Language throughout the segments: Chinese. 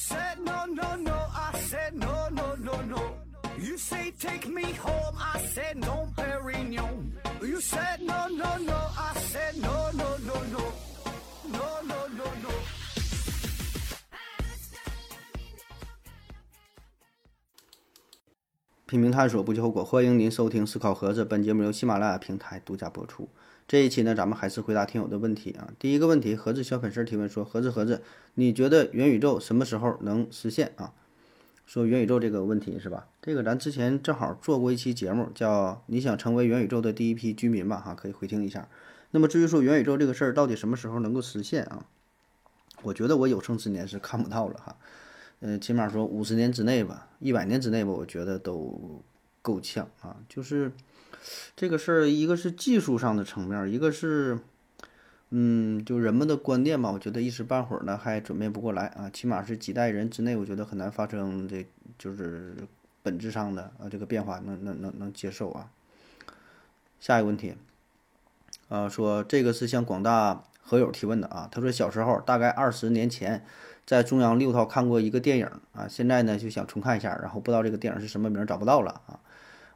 said no, no, no. I said no, no, no, no. You say take me home. I said no, Perignon. You said no, no, no. I said no, no, no, no. 拼命探索，不计后果。欢迎您收听《思考盒子》，本节目由喜马拉雅平台独家播出。这一期呢，咱们还是回答听友的问题啊。第一个问题，盒子小粉丝提问说：“盒子盒子，你觉得元宇宙什么时候能实现啊？”说元宇宙这个问题是吧？这个咱之前正好做过一期节目，叫《你想成为元宇宙的第一批居民吧》哈，可以回听一下。那么至于说元宇宙这个事儿到底什么时候能够实现啊？我觉得我有生之年是看不到了哈。嗯，起码说五十年之内吧，一百年之内吧，我觉得都够呛啊。就是这个事儿，一个是技术上的层面，一个是，嗯，就人们的观念吧，我觉得一时半会儿呢还准备不过来啊。起码是几代人之内，我觉得很难发生这就是本质上的啊这个变化，能能能能接受啊。下一个问题，啊，说这个是向广大河友提问的啊。他说小时候大概二十年前。在中央六套看过一个电影啊，现在呢就想重看一下，然后不知道这个电影是什么名，找不到了啊。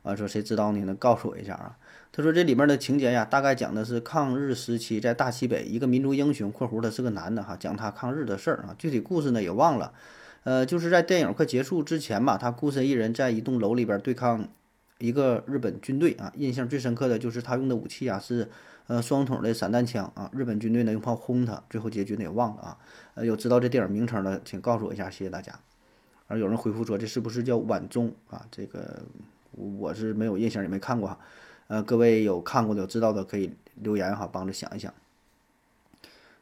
啊，说谁知道呢？能告诉我一下啊？他说这里面的情节呀，大概讲的是抗日时期在大西北一个民族英雄（括弧他是个男的哈），讲他抗日的事儿啊。具体故事呢也忘了。呃，就是在电影快结束之前吧，他孤身一人在一栋楼里边对抗一个日本军队啊。印象最深刻的就是他用的武器啊是。呃，双筒的散弹枪啊，日本军队呢用炮轰他，最后结局呢也忘了啊。呃，有知道这电影名称的，请告诉我一下，谢谢大家。而有人回复说，这是不是叫晚钟啊？这个我是没有印象，也没看过哈。呃，各位有看过的、有知道的可以留言哈，帮着想一想。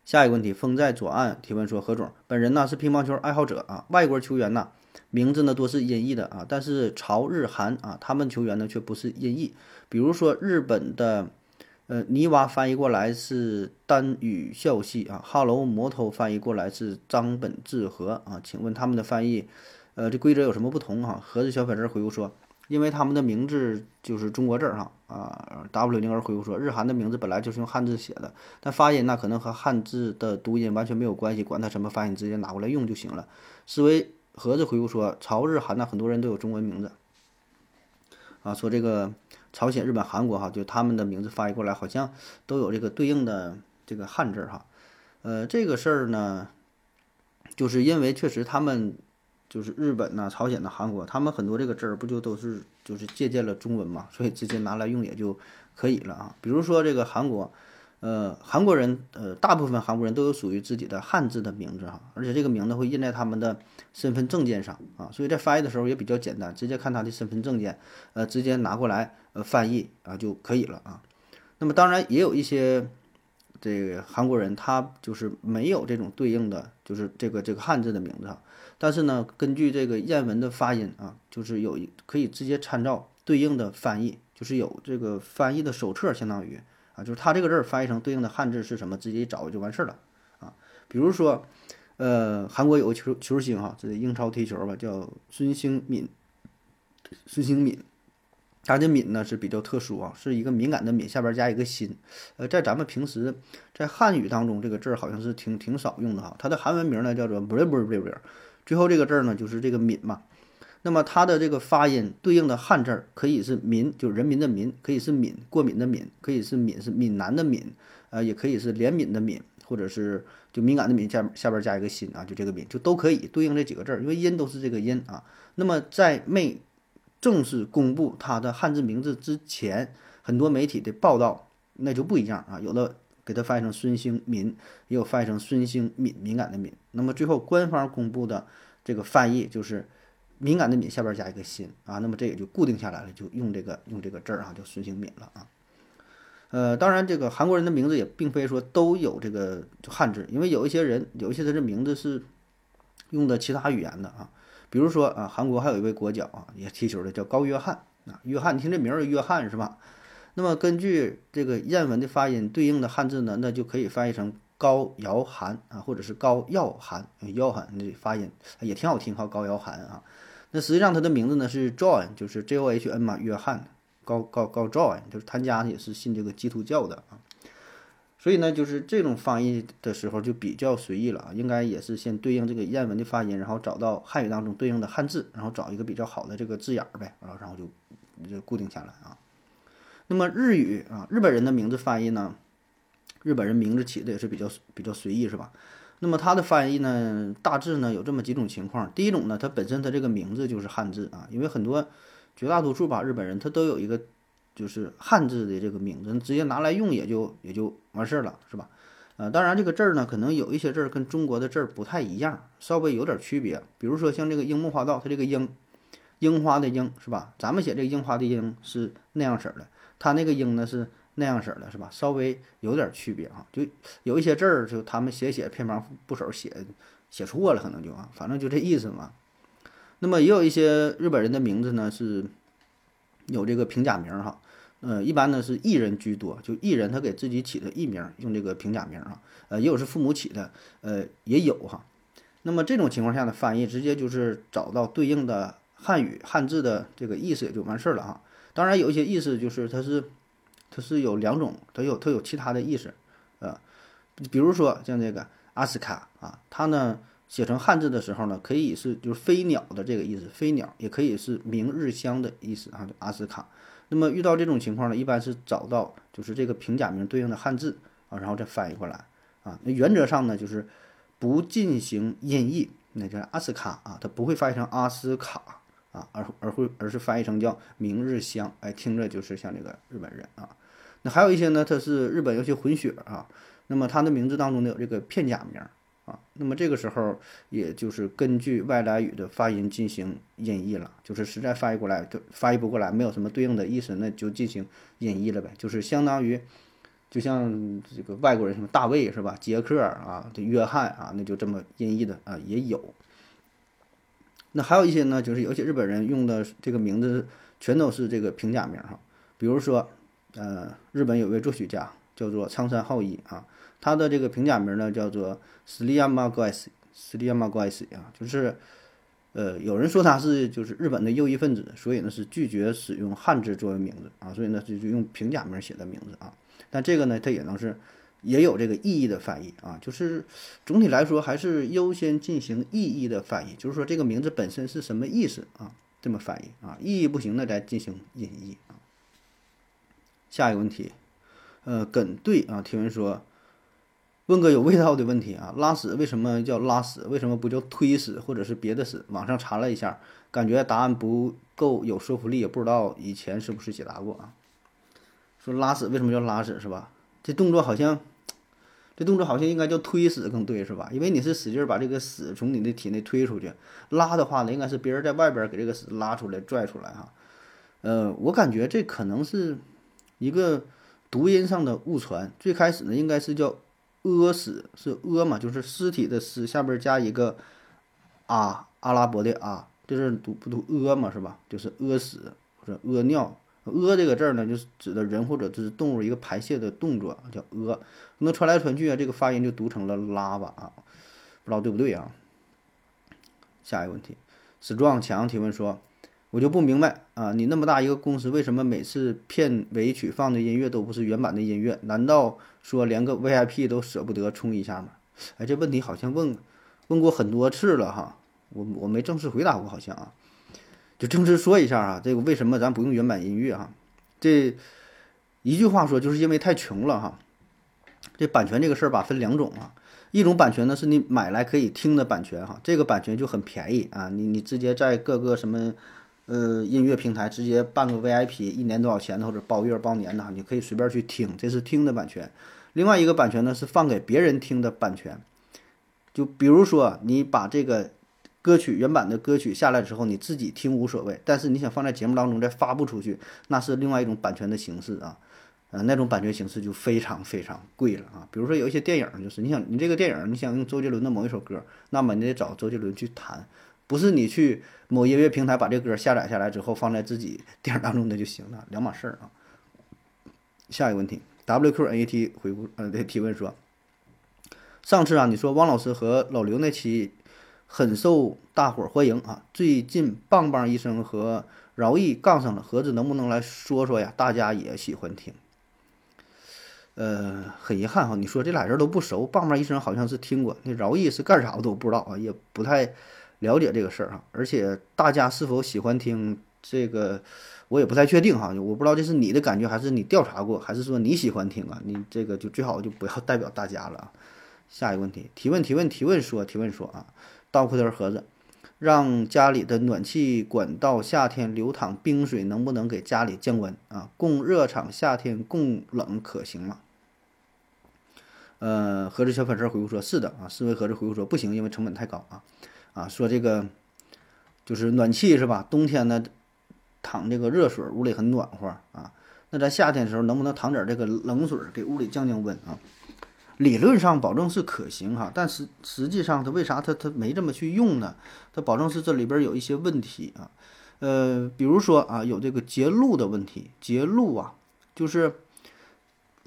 下一个问题，风在左岸提问说，何总，本人呢是乒乓球爱好者啊，外国球员呢名字呢多是音译的啊，但是朝日韩啊，他们球员呢却不是音译，比如说日本的。呃，泥娃翻译过来是丹羽孝希啊，哈喽摩托翻译过来是张本智和啊，请问他们的翻译，呃，这规则有什么不同哈？盒子小粉丝回复说，因为他们的名字就是中国字儿哈啊。W 零二回复说，日韩的名字本来就是用汉字写的，但发音那可能和汉字的读音完全没有关系，管它什么发音，直接拿过来用就行了。思维盒子回复说，朝日韩呢，很多人都有中文名字啊，说这个。朝鲜、日本、韩国哈，就他们的名字翻译过来，好像都有这个对应的这个汉字哈。呃，这个事儿呢，就是因为确实他们就是日本呐、朝鲜呐、韩国，他们很多这个字儿不就都是就是借鉴了中文嘛，所以直接拿来用也就可以了啊。比如说这个韩国。呃，韩国人，呃，大部分韩国人都有属于自己的汉字的名字哈，而且这个名字会印在他们的身份证件上啊，所以在翻译的时候也比较简单，直接看他的身份证件，呃，直接拿过来呃翻译啊就可以了啊。那么当然也有一些这个韩国人，他就是没有这种对应的就是这个这个汉字的名字哈，但是呢，根据这个谚文的发音啊，就是有可以直接参照对应的翻译，就是有这个翻译的手册，相当于。啊，就是他这个字儿翻译成对应的汉字是什么，直接一找就完事儿了啊。比如说，呃，韩国有个球球星哈，这英超踢球吧，叫孙兴敏。孙兴敏，他的敏呢是比较特殊啊，是一个敏感的敏，下边加一个心。呃，在咱们平时在汉语当中，这个字儿好像是挺挺少用的哈。他的韩文名呢叫做不是不是不是，最后这个字儿呢就是这个敏嘛。那么它的这个发音对应的汉字儿可以是“民”，就人民的“民”，可以是“敏”，过敏的“敏”，可以是“闽”，是闽南的“闽”，呃，也可以是怜悯的“悯”，或者是就敏感的“敏”下下边加一个心啊，就这个“敏”就都可以对应这几个字儿，因为音都是这个音啊。那么在没正式公布它的汉字名字之前，很多媒体的报道那就不一样啊，有的给它翻译成孙兴民，也有翻译成孙兴敏，敏感的“敏”。那么最后官方公布的这个翻译就是。敏感的敏下边加一个心啊，那么这也就固定下来了，就用这个用这个字儿啊，叫孙兴敏了啊。呃，当然这个韩国人的名字也并非说都有这个汉字，因为有一些人有一些他这名字是用的其他语言的啊。比如说啊，韩国还有一位国脚啊，也踢球的叫高约翰啊，约翰，你听这名儿约翰是吧？那么根据这个谚文的发音对应的汉字呢，那就可以翻译成高尧涵啊，或者是高耀涵，耀涵这发音也挺好听哈，高尧涵啊。那实际上他的名字呢是 John，就是 J O H N 嘛，约翰高高高 John，就是他家也是信这个基督教的啊。所以呢，就是这种翻译的时候就比较随意了啊，应该也是先对应这个谚文的发音，然后找到汉语当中对应的汉字，然后找一个比较好的这个字眼儿呗，然后然后就就固定下来啊。那么日语啊，日本人的名字翻译呢，日本人名字起的也是比较比较随意，是吧？那么它的翻译呢，大致呢有这么几种情况。第一种呢，它本身它这个名字就是汉字啊，因为很多绝大多数吧日本人他都有一个。就是汉字的这个名字，直接拿来用也就也就完事儿了，是吧？呃，当然这个字儿呢，可能有一些字儿跟中国的字儿不太一样，稍微有点区别。比如说像这个樱木花道，它这个樱，樱花的樱，是吧？咱们写这个樱花的樱是那样式儿的，它那个樱呢是那样式的，是吧？稍微有点区别啊，就有一些字儿就他们写写偏旁部首写写错了，可能就啊，反正就这意思嘛。那么也有一些日本人的名字呢是。有这个平假名哈，呃，一般呢是艺人居多，就艺人他给自己起的艺名用这个平假名啊，呃，也有是父母起的，呃，也有哈。那么这种情况下的翻译，直接就是找到对应的汉语汉字的这个意思也就完事儿了哈。当然有一些意思就是它是它是有两种，它有它有其他的意思，呃，比如说像这个阿斯卡啊，它呢。写成汉字的时候呢，可以是就是飞鸟的这个意思，飞鸟也可以是明日香的意思啊，阿斯卡。那么遇到这种情况呢，一般是找到就是这个平假名对应的汉字啊，然后再翻译过来啊。那原则上呢，就是不进行音译，那叫阿斯卡啊，它不会翻译成阿斯卡啊，而而会而是翻译成叫明日香，哎，听着就是像这个日本人啊。那还有一些呢，它是日本有些混血啊，那么它的名字当中呢有这个片假名。啊，那么这个时候也就是根据外来语的发音进行音译了，就是实在翻译过来就翻译不过来，没有什么对应的意思，那就进行音译了呗，就是相当于就像这个外国人什么大卫是吧，杰克啊，这约翰啊，那就这么音译的啊也有。那还有一些呢，就是有些日本人用的这个名字全都是这个平假名哈，比如说呃，日本有位作曲家叫做苍山浩一啊。他的这个平假名呢叫做 s l i a m a g u a s s l i a m a g u a s 啊，就是，呃，有人说他是就是日本的右翼分子，所以呢是拒绝使用汉字作为名字啊，所以呢就就用平假名写的名字啊。但这个呢，它也能是也有这个意义的翻译啊，就是总体来说还是优先进行意义的翻译，就是说这个名字本身是什么意思啊，这么翻译啊，意义不行的再进行引译啊。下一个问题，呃，耿对啊提问说。问个有味道的问题啊，拉屎为什么叫拉屎？为什么不叫推屎或者是别的屎？网上查了一下，感觉答案不够有说服力，也不知道以前是不是解答过啊。说拉屎为什么叫拉屎是吧？这动作好像，这动作好像应该叫推屎更对是吧？因为你是使劲把这个屎从你的体内推出去，拉的话呢，应该是别人在外边给这个屎拉出来拽出来哈。呃，我感觉这可能是一个读音上的误传，最开始呢应该是叫。屙屎是屙嘛，就是尸体的尸下边加一个啊，阿拉伯的啊，这是读不读屙嘛，是吧？就是屙屎或者屙尿，屙这个字儿呢，就是指的人或者就是动物一个排泄的动作，叫屙。那传来传去啊，这个发音就读成了拉吧啊，不知道对不对啊？下一个问题，史壮强提问说。我就不明白啊，你那么大一个公司，为什么每次片尾曲放的音乐都不是原版的音乐？难道说连个 VIP 都舍不得充一下吗？哎，这问题好像问问过很多次了哈，我我没正式回答过，好像啊，就正式说一下啊，这个为什么咱不用原版音乐哈？这一句话说，就是因为太穷了哈。这版权这个事儿吧，分两种啊，一种版权呢是你买来可以听的版权哈，这个版权就很便宜啊，你你直接在各个什么。呃，音乐平台直接办个 VIP，一年多少钱的，或者包月包年的，你可以随便去听，这是听的版权。另外一个版权呢，是放给别人听的版权。就比如说，你把这个歌曲原版的歌曲下来之后，你自己听无所谓，但是你想放在节目当中再发布出去，那是另外一种版权的形式啊。呃，那种版权形式就非常非常贵了啊。比如说有一些电影，就是你想你这个电影，你想用周杰伦的某一首歌，那么你得找周杰伦去弹。不是你去某音乐平台把这歌下载下来之后放在自己电影当中的就行了，两码事儿啊。下一个问题，WQAT 回复呃提问说，上次啊你说汪老师和老刘那期很受大伙儿欢迎啊，最近棒棒医生和饶毅杠上了，盒子能不能来说说呀？大家也喜欢听。呃，很遗憾哈，你说这俩人都不熟，棒棒医生好像是听过，那饶毅是干啥我都不知道啊，也不太了解这个事儿哈。而且大家是否喜欢听这个，我也不太确定哈，我不知道这是你的感觉还是你调查过，还是说你喜欢听啊？你这个就最好就不要代表大家了。下一个问题，提问提问提问说提问说啊，倒裤头盒子。让家里的暖气管道夏天流淌冰水，能不能给家里降温啊？供热厂夏天供冷可行吗？呃，盒子小粉丝回复说：是的啊。思维盒子回复说：不行，因为成本太高啊。啊，说这个就是暖气是吧？冬天呢，淌这个热水，屋里很暖和啊。那在夏天的时候，能不能淌点这个冷水，给屋里降降温啊？理论上保证是可行哈，但是实际上它为啥它它没这么去用呢？它保证是这里边有一些问题啊，呃，比如说啊，有这个结露的问题，结露啊，就是，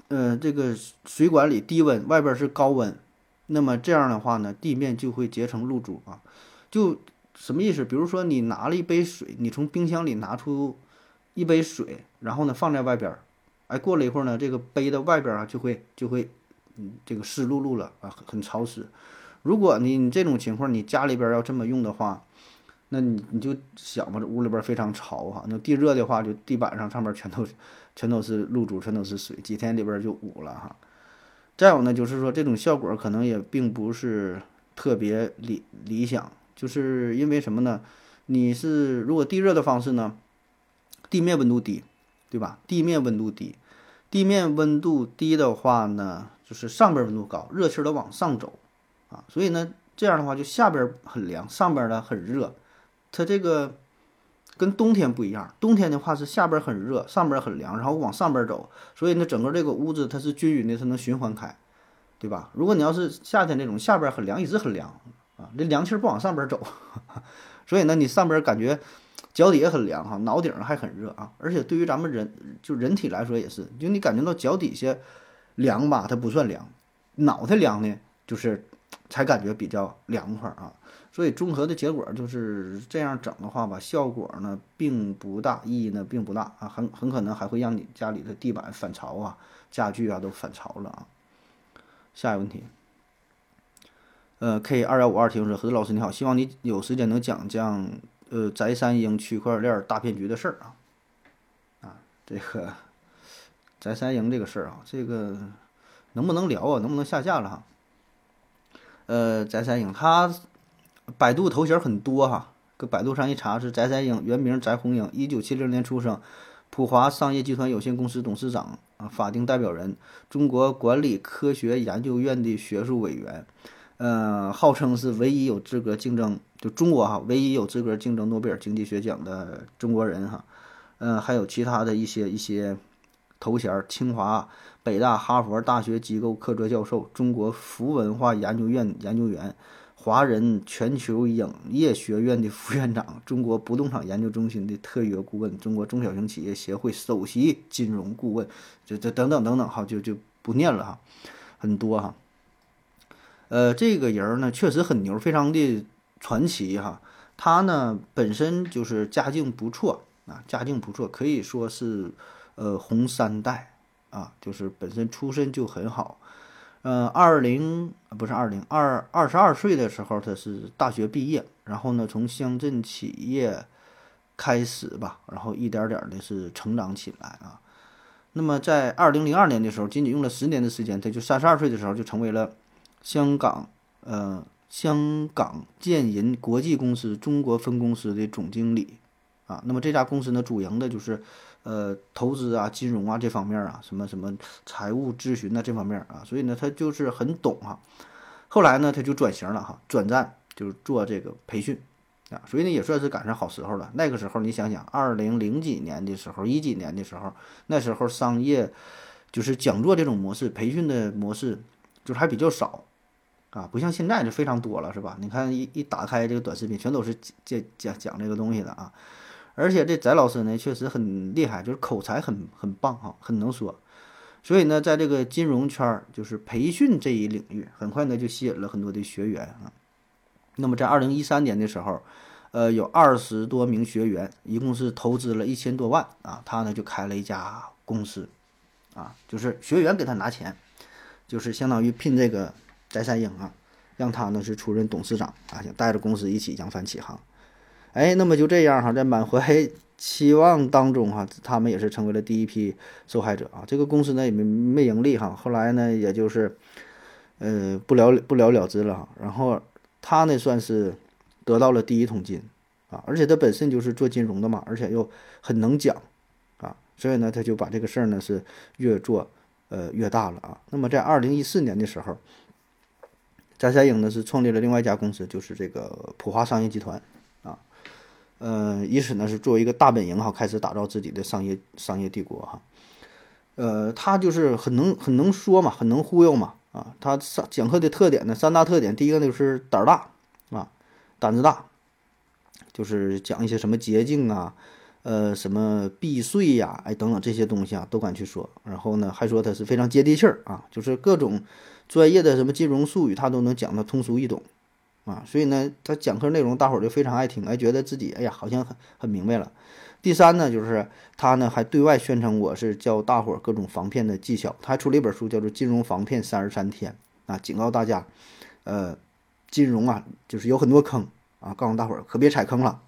呃，这个水管里低温，外边是高温，那么这样的话呢，地面就会结成露珠啊，就什么意思？比如说你拿了一杯水，你从冰箱里拿出一杯水，然后呢放在外边，哎，过了一会儿呢，这个杯的外边啊就会就会。嗯，这个湿漉漉了啊，很很潮湿。如果你你这种情况，你家里边要这么用的话，那你你就想吧，屋里边非常潮哈。那地热的话，就地板上上面全都全都是露珠，全都是水，几天里边就捂了哈。再有呢，就是说这种效果可能也并不是特别理理想，就是因为什么呢？你是如果地热的方式呢，地面温度低，对吧？地面温度低，地面温度低的话呢？就是上边温度高，热气儿都往上走，啊，所以呢，这样的话就下边很凉，上边呢很热，它这个跟冬天不一样，冬天的话是下边很热，上边很凉，然后往上边走，所以呢，整个这个屋子它是均匀的，它能循环开，对吧？如果你要是夏天那种下边很凉，一直很凉，啊，这凉气儿不往上边走，所以呢，你上边感觉脚底也很凉哈，脑顶还很热啊，而且对于咱们人就人体来说也是，就你感觉到脚底下。凉吧，它不算凉，脑袋凉呢，就是才感觉比较凉快啊。所以综合的结果就是这样整的话吧，效果呢并不大，意义呢并不大啊，很很可能还会让你家里的地板反潮啊，家具啊都反潮了啊。下一个问题，呃，K 二幺五二听说：何老师你好，希望你有时间能讲讲呃翟三鹰区块链大骗局的事儿啊。啊，这个。翟三营这个事儿啊，这个能不能聊啊？能不能下架了哈？呃，翟三营他百度头衔很多哈，搁百度上一查是翟三营，原名翟红英，一九七零年出生，普华商业集团有限公司董事长啊，法定代表人，中国管理科学研究院的学术委员，呃，号称是唯一有资格竞争就中国哈，唯一有资格竞争诺贝尔经济学奖的中国人哈，嗯，还有其他的一些一些。头衔：清华、北大、哈佛大学机构客座教授，中国服文化研究院研究员，华人全球影业学院的副院长，中国不动产研究中心的特约顾问，中国中小型企业协会首席金融顾问，这这等等等等，哈，就就不念了哈，很多哈。呃，这个人呢，确实很牛，非常的传奇哈。他呢，本身就是家境不错啊，家境不错，可以说是。呃，红三代啊，就是本身出身就很好。呃，二零不是二零二二十二岁的时候，他是大学毕业，然后呢，从乡镇企业开始吧，然后一点点的是成长起来啊。那么在二零零二年的时候，仅仅用了十年的时间，他就三十二岁的时候就成为了香港呃香港建银国际公司中国分公司的总经理啊。那么这家公司呢，主营的就是。呃，投资啊，金融啊这方面啊，什么什么财务咨询呐这方面啊，所以呢，他就是很懂哈。后来呢，他就转型了哈，转战就是做这个培训啊，所以呢，也算是赶上好时候了。那个时候你想想，二零零几年的时候，一几年的时候，那时候商业就是讲座这种模式，培训的模式就是还比较少啊，不像现在就非常多了，是吧？你看一一打开这个短视频，全都是讲讲讲这个东西的啊。而且这翟老师呢，确实很厉害，就是口才很很棒哈，很能说。所以呢，在这个金融圈儿，就是培训这一领域，很快呢就吸引了很多的学员啊。那么在二零一三年的时候，呃，有二十多名学员，一共是投资了一千多万啊，他呢就开了一家公司啊，就是学员给他拿钱，就是相当于聘这个翟赛英啊，让他呢是出任董事长啊，想带着公司一起扬帆起航。哎，那么就这样哈，在满怀期望当中哈，他们也是成为了第一批受害者啊。这个公司呢也没没盈利哈，后来呢也就是呃不了不了了之了哈。然后他呢算是得到了第一桶金啊，而且他本身就是做金融的嘛，而且又很能讲啊，所以呢他就把这个事儿呢是越做呃越大了啊。那么在二零一四年的时候，翟赛英呢是创立了另外一家公司，就是这个普华商业集团。呃，以此呢是作为一个大本营哈，开始打造自己的商业商业帝国哈。呃，他就是很能很能说嘛，很能忽悠嘛啊。他上讲课的特点呢，三大特点，第一个呢就是胆儿大啊，胆子大，就是讲一些什么捷径啊，呃，什么避税呀，哎等等这些东西啊，都敢去说。然后呢，还说他是非常接地气儿啊，就是各种专业的什么金融术语，他都能讲得通俗易懂。啊，所以呢，他讲课内容大伙儿就非常爱听，哎，觉得自己哎呀，好像很很明白了。第三呢，就是他呢还对外宣称我是教大伙儿各种防骗的技巧，他还出了一本书，叫做《金融防骗三十三天》啊，警告大家，呃，金融啊就是有很多坑啊，告诉大伙儿可别踩坑了。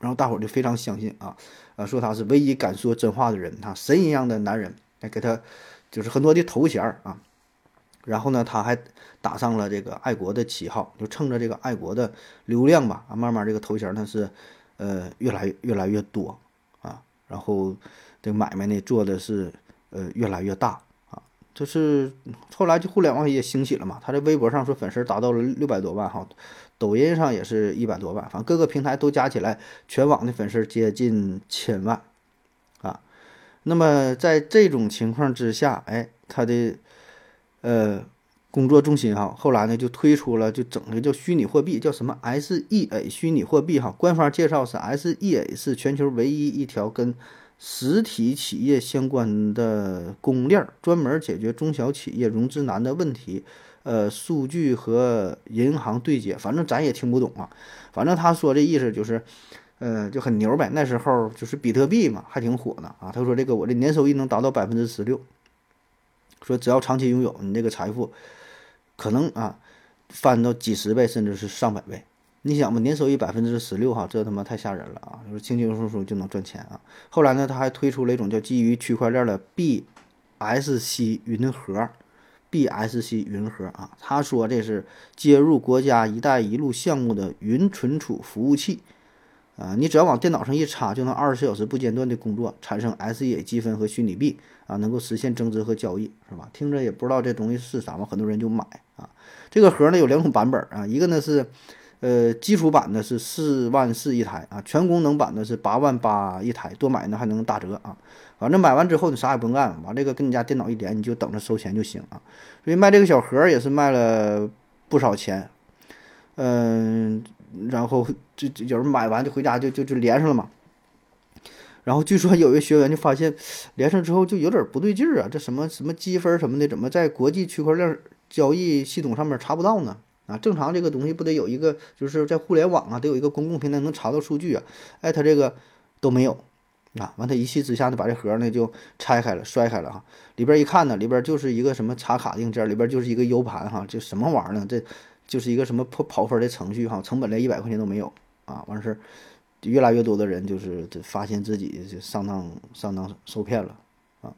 然后大伙儿就非常相信啊，呃，说他是唯一敢说真话的人，他神一样的男人，来给他就是很多的头衔儿啊。然后呢，他还打上了这个爱国的旗号，就趁着这个爱国的流量吧，慢慢这个头衔呢是，呃，越来越来越多啊，然后这个买卖呢做的是呃越来越大啊，就是后来就互联网也兴起了嘛，他在微博上说粉丝达到了六百多万哈，抖音上也是一百多万，反正各个平台都加起来，全网的粉丝接近千万啊。那么在这种情况之下，哎，他的。呃，工作重心哈，后来呢就推出了，就整个叫虚拟货币，叫什么 SEA 虚拟货币哈。官方介绍是 SEA 是全球唯一一条跟实体企业相关的公链，专门解决中小企业融资难的问题。呃，数据和银行对接，反正咱也听不懂啊。反正他说这意思就是，呃，就很牛呗。那时候就是比特币嘛，还挺火呢啊。他说这个我的年收益能达到百分之十六。说只要长期拥有，你这个财富可能啊翻到几十倍，甚至是上百倍。你想吧，年收益百分之十六哈，这他妈太吓人了啊！就是轻轻松松就能赚钱啊。后来呢，他还推出了一种叫基于区块链的 BSC 云盒，BSC 云盒啊。他说这是接入国家“一带一路”项目的云存储服务器啊，你只要往电脑上一插，就能二十四小时不间断的工作，产生 SEA 积分和虚拟币。啊，能够实现增值和交易，是吧？听着也不知道这东西是啥嘛，很多人就买啊。这个盒呢有两种版本啊，一个呢是，呃，基础版的是四万四一台啊，全功能版的是八万八一台，多买呢还能打折啊。反正买完之后你啥也不用干，把这个跟你家电脑一连，你就等着收钱就行啊。所以卖这个小盒也是卖了不少钱，嗯，然后就有人买完就回家就就就连上了嘛。然后据说有一个学员就发现，连上之后就有点不对劲儿啊，这什么什么积分什么的，怎么在国际区块链交易系统上面查不到呢？啊，正常这个东西不得有一个，就是在互联网啊，得有一个公共平台能查到数据啊。哎，他这个都没有，啊，完他一气之下呢，把这盒呢就拆开了，摔开了哈。里边一看呢，里边就是一个什么插卡硬件，里边就是一个 U 盘哈，这什么玩意儿呢？这就是一个什么跑跑分的程序哈，成本连一百块钱都没有啊，完事儿。越来越多的人就是发现自己就上当上当受骗了啊，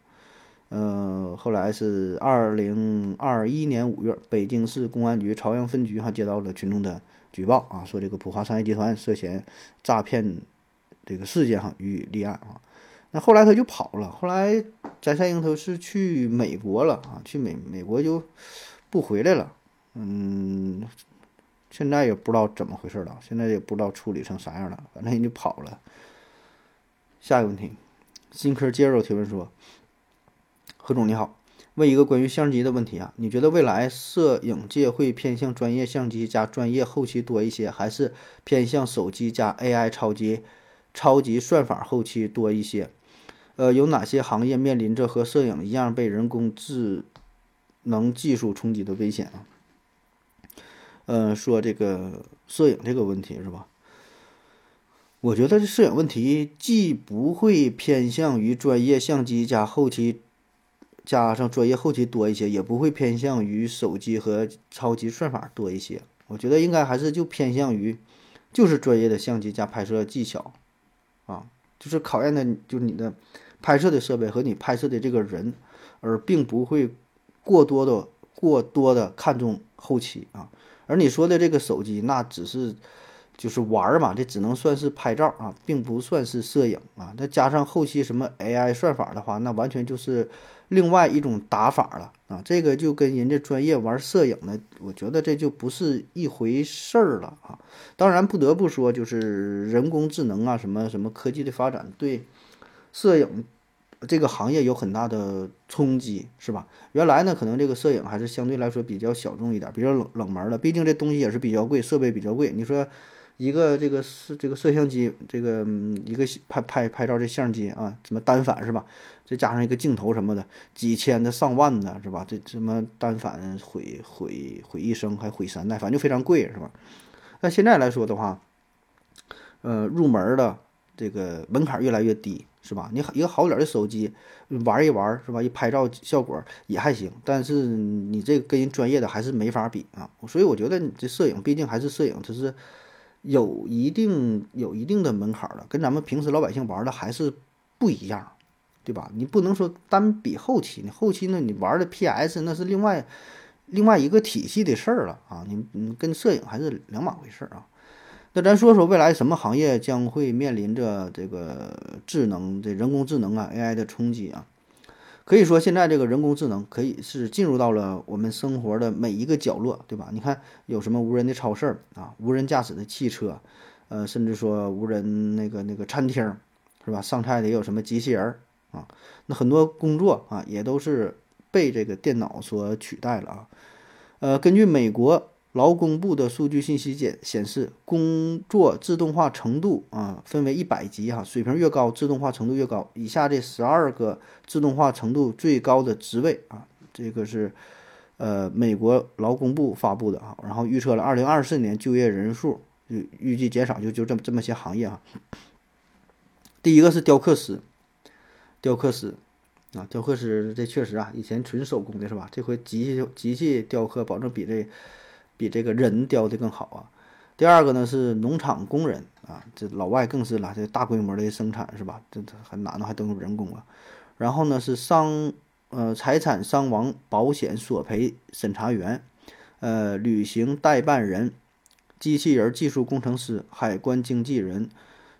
嗯，后来是二零二一年五月，北京市公安局朝阳分局还接到了群众的举报啊，说这个普华商业集团涉嫌诈骗这个事件哈予以立案啊。那后来他就跑了，后来翟赛英他是去美国了啊，去美美国就不回来了，嗯。现在也不知道怎么回事了，现在也不知道处理成啥样了，反正人就跑了。下一个问题，新科接肉提问说：“何总你好，问一个关于相机的问题啊，你觉得未来摄影界会偏向专业相机加专业后期多一些，还是偏向手机加 AI 超级超级算法后期多一些？呃，有哪些行业面临着和摄影一样被人工智能技术冲击的危险啊？”呃，说这个摄影这个问题是吧？我觉得这摄影问题既不会偏向于专业相机加后期加上专业后期多一些，也不会偏向于手机和超级算法多一些。我觉得应该还是就偏向于，就是专业的相机加拍摄技巧，啊，就是考验的就是你的拍摄的设备和你拍摄的这个人，而并不会过多的过多的看重后期啊。而你说的这个手机，那只是就是玩儿嘛，这只能算是拍照啊，并不算是摄影啊。再加上后期什么 AI 算法的话，那完全就是。另外一种打法了啊，这个就跟人家专业玩摄影的，我觉得这就不是一回事儿了啊。当然不得不说，就是人工智能啊，什么什么科技的发展对摄影这个行业有很大的冲击，是吧？原来呢，可能这个摄影还是相对来说比较小众一点，比较冷冷门的，毕竟这东西也是比较贵，设备比较贵。你说一个这个摄这个摄像机，这个一个拍拍拍照这相机啊，什么单反是吧？再加上一个镜头什么的，几千的、上万的，是吧？这什么单反毁毁毁一生，还毁三代，反正就非常贵，是吧？那现在来说的话，呃，入门的这个门槛越来越低，是吧？你一个好点的手机玩一玩，是吧？一拍照效果也还行，但是你这跟人专业的还是没法比啊。所以我觉得你这摄影毕竟还是摄影，它是有一定有一定的门槛的，跟咱们平时老百姓玩的还是不一样。对吧？你不能说单比后期，你后期呢？你玩的 PS 那是另外另外一个体系的事儿了啊！你你跟摄影还是两码回事儿啊。那咱说说未来什么行业将会面临着这个智能这人工智能啊 AI 的冲击啊？可以说现在这个人工智能可以是进入到了我们生活的每一个角落，对吧？你看有什么无人的超市啊，无人驾驶的汽车，呃，甚至说无人那个那个餐厅，是吧？上菜的也有什么机器人。啊，那很多工作啊，也都是被这个电脑所取代了啊。呃，根据美国劳工部的数据信息显显示，工作自动化程度啊，分为一百级哈，水平越高，自动化程度越高。以下这十二个自动化程度最高的职位啊，这个是呃美国劳工部发布的啊，然后预测了二零二四年就业人数就预计减少，就就这么这么些行业啊。第一个是雕刻师。雕刻师，啊，雕刻师这确实啊，以前纯手工的是吧？这回机器机器雕刻，保证比这比这个人雕的更好啊。第二个呢是农场工人啊，这老外更是了，这大规模的生产是吧？这这很难呢？还都用人工啊。然后呢是伤呃财产伤亡保险索赔审查员，呃旅行代办人，机器人技术工程师，海关经纪人。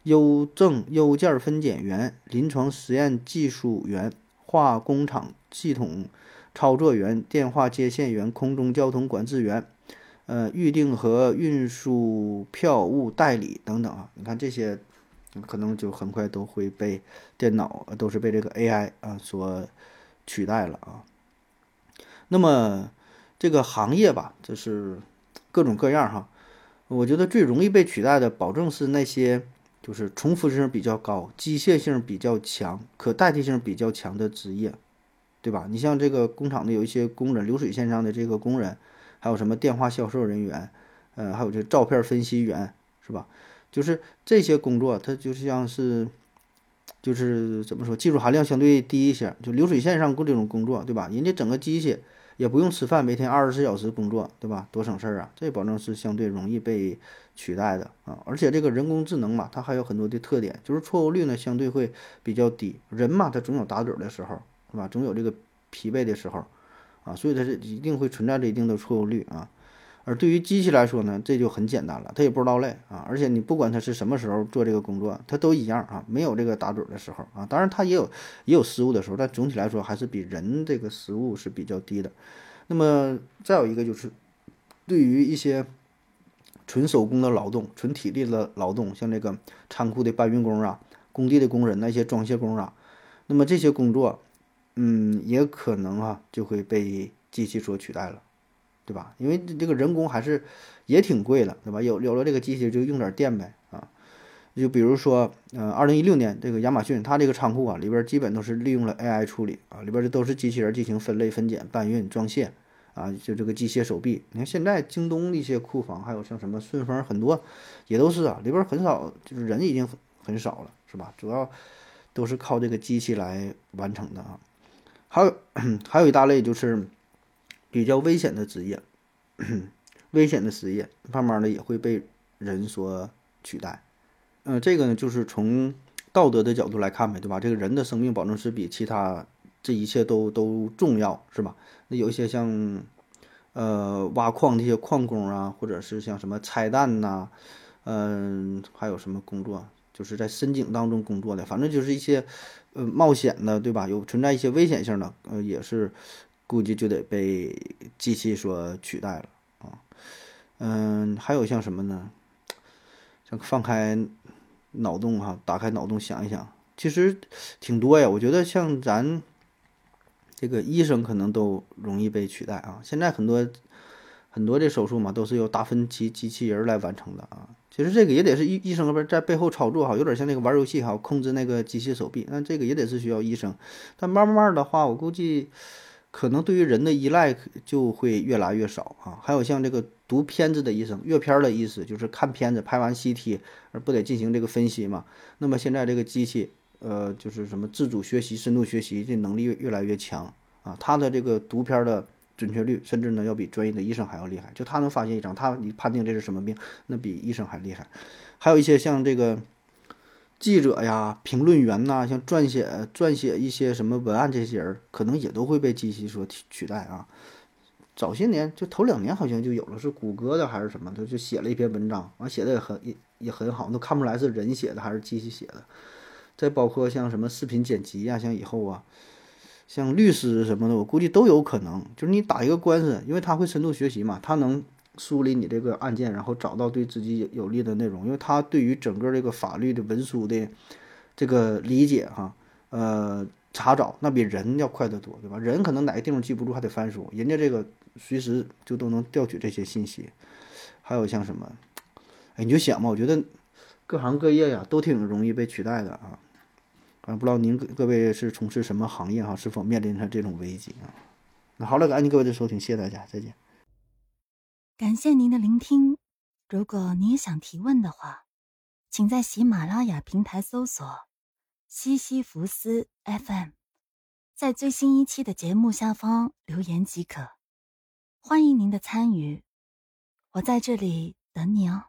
邮政邮件分拣员、临床实验技术员、化工厂系统操作员、电话接线员、空中交通管制员、呃，预订和运输票务代理等等啊，你看这些，可能就很快都会被电脑，都是被这个 AI 啊所取代了啊。那么这个行业吧，这是各种各样哈。我觉得最容易被取代的，保证是那些。就是重复性比较高、机械性比较强、可代替性比较强的职业，对吧？你像这个工厂的有一些工人，流水线上的这个工人，还有什么电话销售人员，呃，还有这照片分析员，是吧？就是这些工作，它就像是，就是怎么说，技术含量相对低一些，就流水线上过这种工作，对吧？人家整个机器。也不用吃饭，每天二十四小时工作，对吧？多省事儿啊！这保证是相对容易被取代的啊！而且这个人工智能嘛，它还有很多的特点，就是错误率呢相对会比较低。人嘛，他总有打盹的时候，是吧？总有这个疲惫的时候啊，所以它是一定会存在着一定的错误率啊。而对于机器来说呢，这就很简单了，它也不知道累啊，而且你不管它是什么时候做这个工作，它都一样啊，没有这个打盹的时候啊。当然它也有也有失误的时候，但总体来说还是比人这个失误是比较低的。那么再有一个就是，对于一些纯手工的劳动、纯体力的劳动，像这个仓库的搬运工啊、工地的工人那些装卸工啊，那么这些工作，嗯，也可能啊就会被机器所取代了。对吧？因为这个人工还是也挺贵的，对吧？有有了这个机器就用点电呗啊。就比如说，呃，二零一六年这个亚马逊它这个仓库啊里边基本都是利用了 AI 处理啊，里边这都是机器人进行分类、分拣、搬运、装卸啊，就这个机械手臂。你看现在京东一些库房，还有像什么顺丰很多也都是啊，里边很少就是人已经很很少了，是吧？主要都是靠这个机器来完成的啊。还有 还有一大类就是比较危险的职业，危险的职业慢慢的也会被人所取代。嗯，这个呢就是从道德的角度来看呗，对吧？这个人的生命保证是比其他这一切都都重要，是吧？那有一些像呃挖矿这些矿工啊，或者是像什么拆弹呐，嗯，还有什么工作？就是在深井当中工作的，反正就是一些，呃，冒险的，对吧？有存在一些危险性的，呃，也是估计就得被机器所取代了啊。嗯，还有像什么呢？像放开脑洞哈，打开脑洞想一想，其实挺多呀。我觉得像咱这个医生可能都容易被取代啊。现在很多很多这手术嘛，都是由达芬奇机器人来完成的啊。其实这个也得是医医生边在背后操作哈，有点像那个玩游戏哈，控制那个机械手臂，那这个也得是需要医生。但慢慢的话，我估计可能对于人的依赖就会越来越少啊。还有像这个读片子的医生，阅片的意思就是看片子，拍完 CT 而不得进行这个分析嘛。那么现在这个机器，呃，就是什么自主学习、深度学习这能力越越来越强啊，它的这个读片的。准确率甚至呢要比专业的医生还要厉害，就他能发现一张，他你判定这是什么病，那比医生还厉害。还有一些像这个记者呀、评论员呐，像撰写撰写一些什么文案这些人，可能也都会被机器所取代啊。早些年就头两年好像就有了，是谷歌的还是什么，他就写了一篇文章，完写的也很也也很好，都看不出来是人写的还是机器写的。再包括像什么视频剪辑呀，像以后啊。像律师什么的，我估计都有可能。就是你打一个官司，因为他会深度学习嘛，他能梳理你这个案件，然后找到对自己有利的内容。因为他对于整个这个法律的文书的这个理解，哈，呃，查找那比人要快得多，对吧？人可能哪个地方记不住，还得翻书，人家这个随时就都能调取这些信息。还有像什么，哎，你就想吧，我觉得各行各业呀，都挺容易被取代的啊。啊，不知道您各位是从事什么行业哈？是否面临着这种危机啊？那好了，感谢各位的收听，谢谢大家，再见。感谢您的聆听。如果你也想提问的话，请在喜马拉雅平台搜索“西西弗斯 FM”，在最新一期的节目下方留言即可。欢迎您的参与，我在这里等你哦。